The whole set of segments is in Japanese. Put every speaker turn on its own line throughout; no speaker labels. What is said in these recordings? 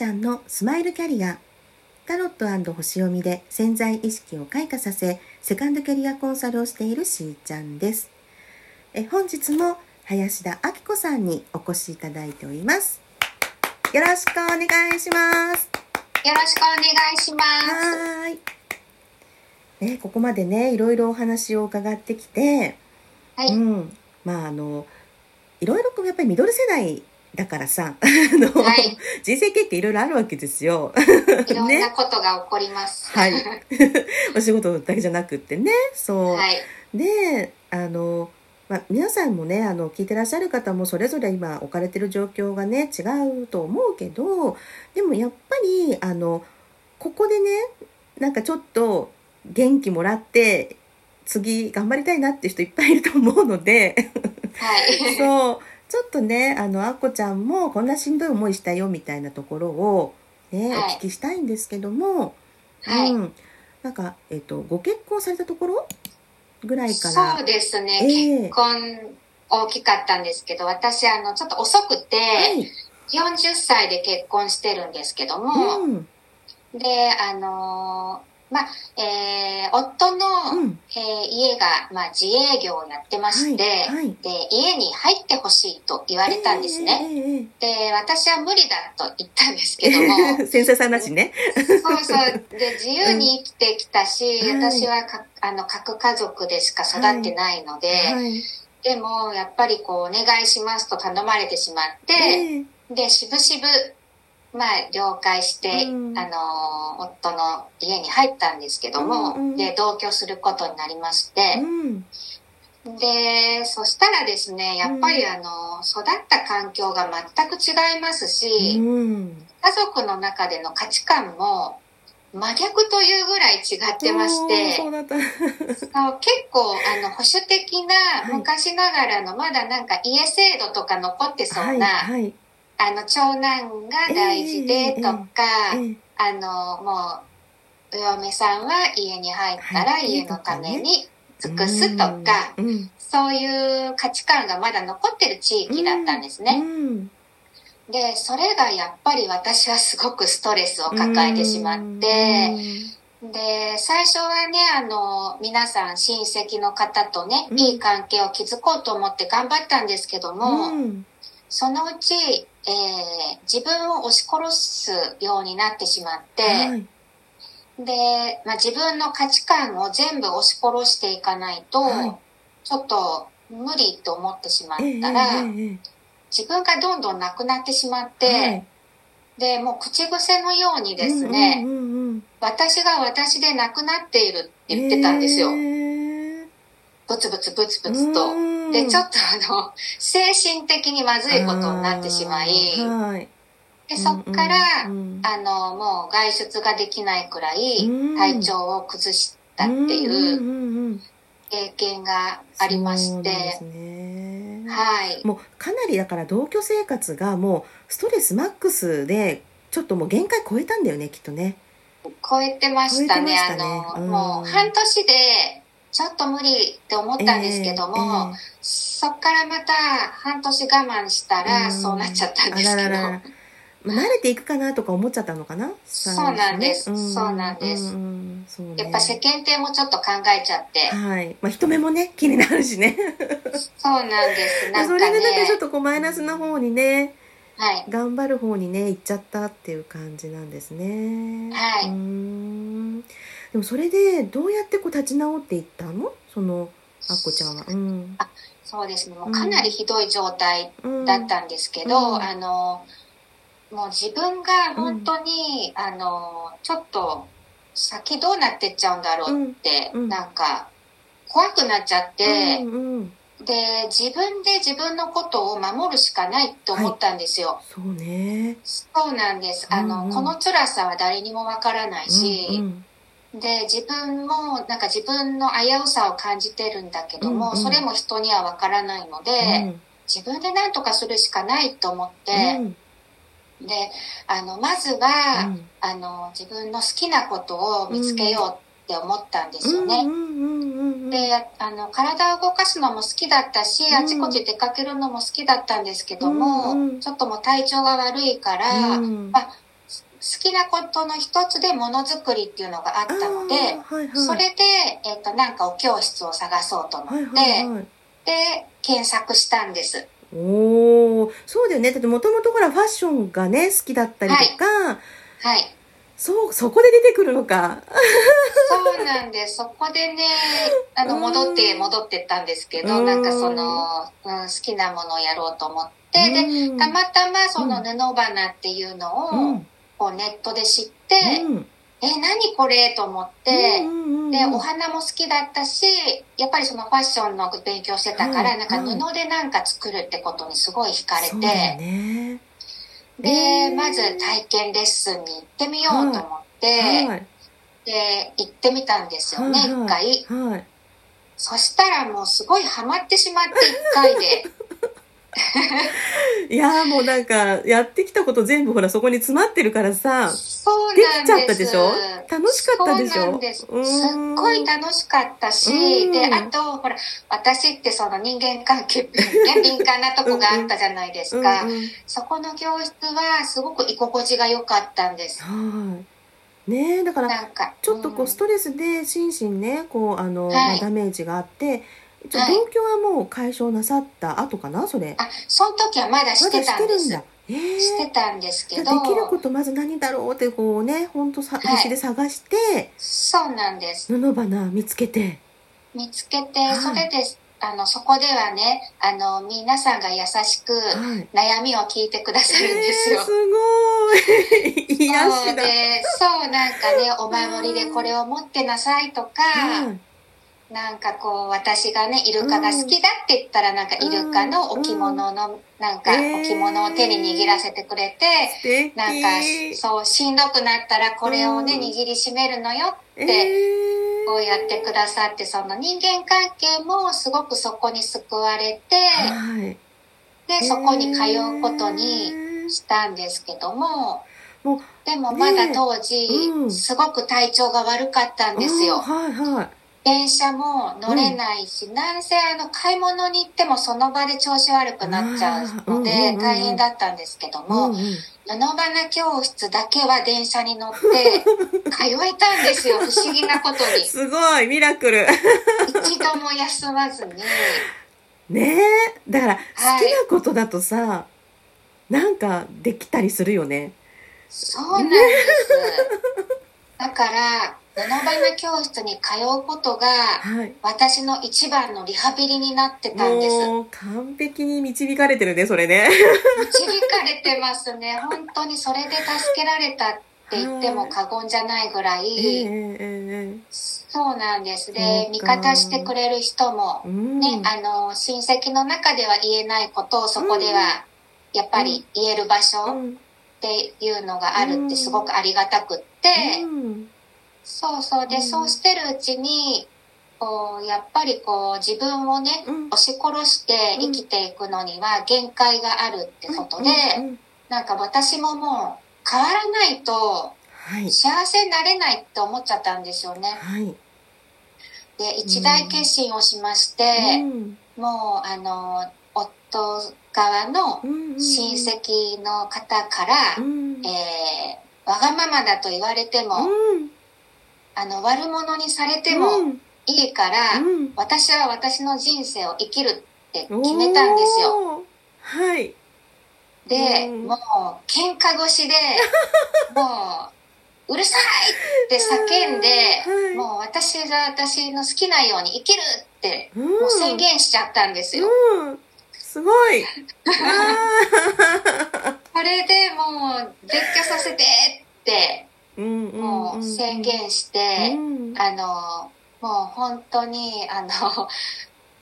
ちゃんのスマイルキャリアタロット星読みで潜在意識を開花させセカンドキャリアコンサルをしているしーちゃんです。え本日も林田明子さんにお越しいただいております。よろしくお願いします。
よろしくお願いします。
はい。ねここまでねいろいろお話を伺ってきて、
はい、
うん。まああのいろいろやっぱりミドル世代だからさ、あの、はい、人生経験いろいろあるわけですよ。
いろんなことが起こります。
ね、はい。お仕事だけじゃなくってね、そう。はい、で、あの、まあ、皆さんもね、あの、聞いてらっしゃる方もそれぞれ今置かれてる状況がね、違うと思うけど、でもやっぱり、あの、ここでね、なんかちょっと元気もらって、次頑張りたいなって人いっぱいいると思うので、
はい。
そう。ちょっとね、あの、あっこちゃんもこんなしんどい思いしたよみたいなところをね、はい、お聞きしたいんですけども、
はい、う
ん。なんか、えっ、と、ご結婚されたところ？ぐらいから。
そうですね。えー、結婚大きかったんですけど、私、あの、ちょっと遅くて、はい、40歳で結婚してるんですけども、うん、で、あのまあ、えー、夫の、うん、えー、家が、まあ、自営業をやってまして、はいはい、で、家に入ってほしいと言われたんですね。えー、で、私は無理だと言ったんですけども。
先生さんらしね。
そうそう。で、自由に生きてきたし、うん、私はか、あの、核家族でしか育ってないので、はい、でも、やっぱりこう、お願いしますと頼まれてしまって、えー、で、しぶしぶ、まあ、了解して、うん、あの、夫の家に入ったんですけども、うんうん、で、同居することになりまして、うん、で、そしたらですね、やっぱりあの、育った環境が全く違いますし、うん、家族の中での価値観も、真逆というぐらい違ってまして、
そう 結
構あの保守的な昔ながらのまだなんか家制度とか残ってそうな、はいはいあの、長男が大事でとか、あの、もう、お嫁さんは家に入ったら家のために尽くすとか、そういう価値観がまだ残ってる地域だったんですね。で、それがやっぱり私はすごくストレスを抱えてしまって、で、最初はね、あの、皆さん親戚の方とね、いい関係を築こうと思って頑張ったんですけども、そのうち、えー、自分を押し殺すようになってしまって、はい、で、まあ、自分の価値観を全部押し殺していかないと、はい、ちょっと無理と思ってしまったら、えー、自分がどんどんなくなってしまって、はい、で、もう口癖のようにですね、うんうんうんうん、私が私でなくなっているって言ってたんですよ。えー、ブツブツブツブツと。で、ちょっとあの、精神的にまずいことになってしまい、はい、でそっから、うんうんあの、もう外出ができないくらい体調を崩したっていう経験がありまして、ね、はい。
もうかなりだから同居生活がもうストレスマックスで、ちょっともう限界超えたんだよね、きっとね。
超えてましたね。したね。あの、うん、もう半年でちょっと無理って思ったんですけども、えーえー、そっからまた半年我慢したらそうなっちゃったんですけど。らら
慣れていくかなとか思っちゃったのかな？
そうなんです。そうなんです。やっぱ世間体もちょっと考えちゃって。
はい。まあ人目もね、気になるしね。
そうなんです。
なんか、ね、それでなんかちょっとこうマイナスな方にね、
はい、
頑張る方にね、行っちゃったっていう感じなんですね。
はい。
うんでもそれでどうやってこう立ち直っていったの？そのあっこちゃんは。うん、
あそうです。ねもうかなりひどい状態だったんですけど、うん、あのもう自分が本当に、うん、あのちょっと先どうなってっちゃうんだろうって、うん、なんか怖くなっちゃって、うんうん、で自分で自分のことを守るしかないと思ったんですよ。はい、
そうね。
そうなんです。あの、うんうん、この辛さは誰にもわからないし、うんうんで自分もなんか自分の危うさを感じてるんだけども、うんうん、それも人にはわからないので、うん、自分で何とかするしかないと思って、うん、であのまずは、うん、あの自分の好きなことを見つけようって思ったんですよね。であの体を動かすのも好きだったし、あちこち出かけるのも好きだったんですけども、ちょっともう体調が悪いから、まあきなことの一つでものづくりっていうのがあったので、はいはい、それで、えっ、ー、と、なんかお教室を探そうと思って、はいはいはい、で、検索したんです。
おおそうだよね。だってもともとほらファッションがね、好きだったりとか、
はい、はい。
そう、そこで出てくるのか。
そうなんです。そこでね、あの、戻って、戻ってったんですけど、なんかその、うん、好きなものをやろうと思って、で、たまたまその布花っていうのを、こうネットで知って、え、何これと思って、で、お花も好きだったし、やっぱりそのファッションの勉強してたから、なんか布でなんか作るってことにすごい惹かれて、で、まず体験レッスンに行ってみようと思って、はい、で、行ってみたんですよね、一、はい、回、はい。そしたらもうすごいハマってしまって、一回で。
いやもうなんか、やってきたこと全部ほらそこに詰まってるからさ、
そうできちゃった
でしょ？楽しかったでしょ？す。すっ
ごい楽しかったし、で、あと、ほら、私ってその人間関係、ね、敏感なとこがあったじゃないですか。うんうん、そこの教室はすごく居心地が良かったんです。はい。
ねだから、ちょっとこう、ストレスで心身ね、こう、あの、はい、ダメージがあって、じゃあ、同居はもう解消なさった後かなそれ？
あ、その時はまだしてたんです。ま、えー、してたんですけど。
できることまず何だろうってこうね、本当さ、必死で探して、
そうなんです。
布花見つけて。
見つけて、それで、あの、そこではね、あの、皆さんが優しく悩みを聞いてくださるんですよ。えー、
すごい 癒
しだそうで、そう、なんかね、お守りでこれを持ってなさいとか、なんかこう、私がね、イルカが好きだって言ったら、なんかイルカの置物の、なんか置物を手に握らせてくれて、なんか、そう、しんどくなったらこれをね、握りしめるのよって、こうやってくださって、その人間関係もすごくそこに救われて、で、そこに通うことにしたんですけども、でもまだ当時、すごく体調が悪かったんですよ。はいはい。電車も乗れないし、うん、なんせあの買い物に行ってもその場で調子悪くなっちゃうので大変だったんですけども、うんうん、布花教室だけは電車に乗って 通えたんですよ、不思議なことに。
すごい、ミラクル。
一度も休まずに。
ねえ、だから好きなことだとさ、はい、なんかできたりするよね。
そうなんです。だから、布花教室に通うことが、私の一番のリハビリになってたんです。もう
完璧に導かれてるね、それね。
導かれてますね。本当にそれで助けられたって言っても過言じゃないぐらい、そうなんです。で、味方してくれる人も、ね、あの、親戚の中では言えないことをそこでは、やっぱり言える場所っていうのがあるってすごくありがたくって、そうそう。で、そうしてるうちに、こう、やっぱりこう、自分をね、押し殺して生きていくのには限界があるってことで、なんか私ももう変わらないと、幸せになれないって思っちゃったんですよね。はい、で、一大決心をしまして、もう、あの、夫側の親戚の方から、えー、わがままだと言われても、あの、悪者にされてもいいから、うん、私は私の人生を生きるって決めたんですよ。
はい。
で、うん、もう、喧嘩越しで、もう、うるさいって叫んで、はい、もう私が私の好きなように生きるって、もう宣言しちゃったんですよ。
うん、すごい。
それでもう、絶叫させてって、もう宣言して、あの、もう本当に、あの、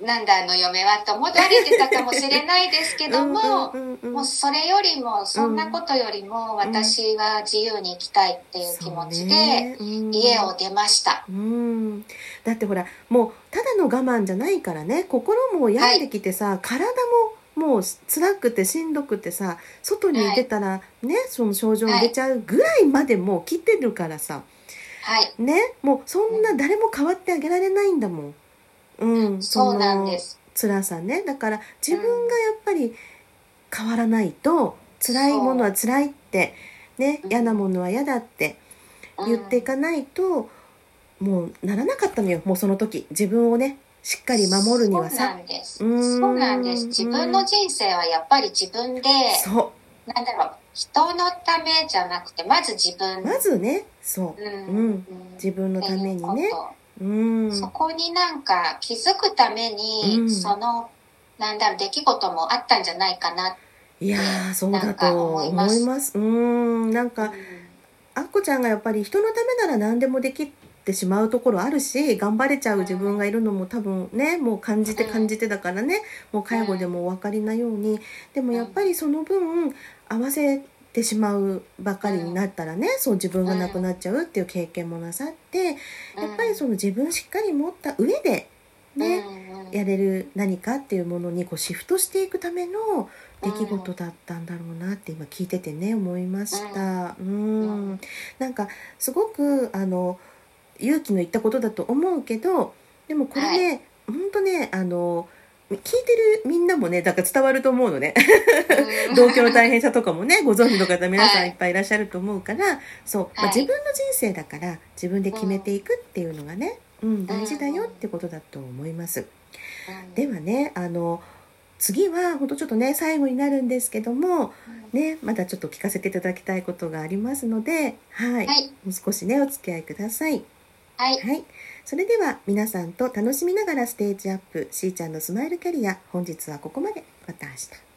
なんだあの嫁はと思われてたかもしれないですけども、もうそれよりも、そんなことよりも私は自由に生きたいっていう気持ちで、家を出ました、
うん。だってほら、もうただの我慢じゃないからね、心も病んできてさ、はい、体ももう辛くてしんどくてさ外に出たらね、はい、その症状出ちゃうぐらいまでもう来てるからさ、
はい、
ねもうそんな誰も変わってあげられないんだもん。うん、
そうなんです。
辛さね。だから自分がやっぱり変わらないと辛いものは辛いってね、嫌なものは嫌だって言っていかないと、もうならなかったのよ。もうその時。自分をねしっかり守るには
さ。そうなんです。そうなんです。自分の人生はやっぱり自分でそう。なんだろう人のためじゃなくてまず自分。
まずね。そう、うん、うん、自分のためにね。
うん、そこになんか気づくために、うん、そのなんだろう出来事もあったんじゃないかない
やそうだと思います。うん。なんか、うん、あっこちゃんがやっぱり人のためなら何でもできてしまうところあるし頑張れちゃう自分がいるのも多分ねもう感じて感じてだからねもう介護でもお分かりなようにでもやっぱりその分合わせてしまうばかりになったらねそう自分がなくなっちゃうっていう経験もなさってやっぱりその自分しっかり持った上でねやれる何かっていうものにこうシフトしていくための出来事だったんだろうなって今聞いててね思いました。うん。なんかすごくあの勇気のいったことだと思うけどでもこれね、はい、ほんとねあの聞いてるみんなもねだから伝わると思うのね。同居の大変さとかもねご存知の方皆さんい。っぱいいらっしゃると思うから、はい、そう、まあ、自分の人生だから自分で決めていくっていうのがね、うん、大事だよってことだと思います。ではねあの次はほんとちょっとね最後になるんですけども、ね、まだちょっと聞かせていただきたいことがありますので、はい、はい、もう少しねお付き合いください。
はい、はい、
それでは皆さんと楽しみながらステージアップしーちゃんのスマイルキャリア本日はここまで。また明日。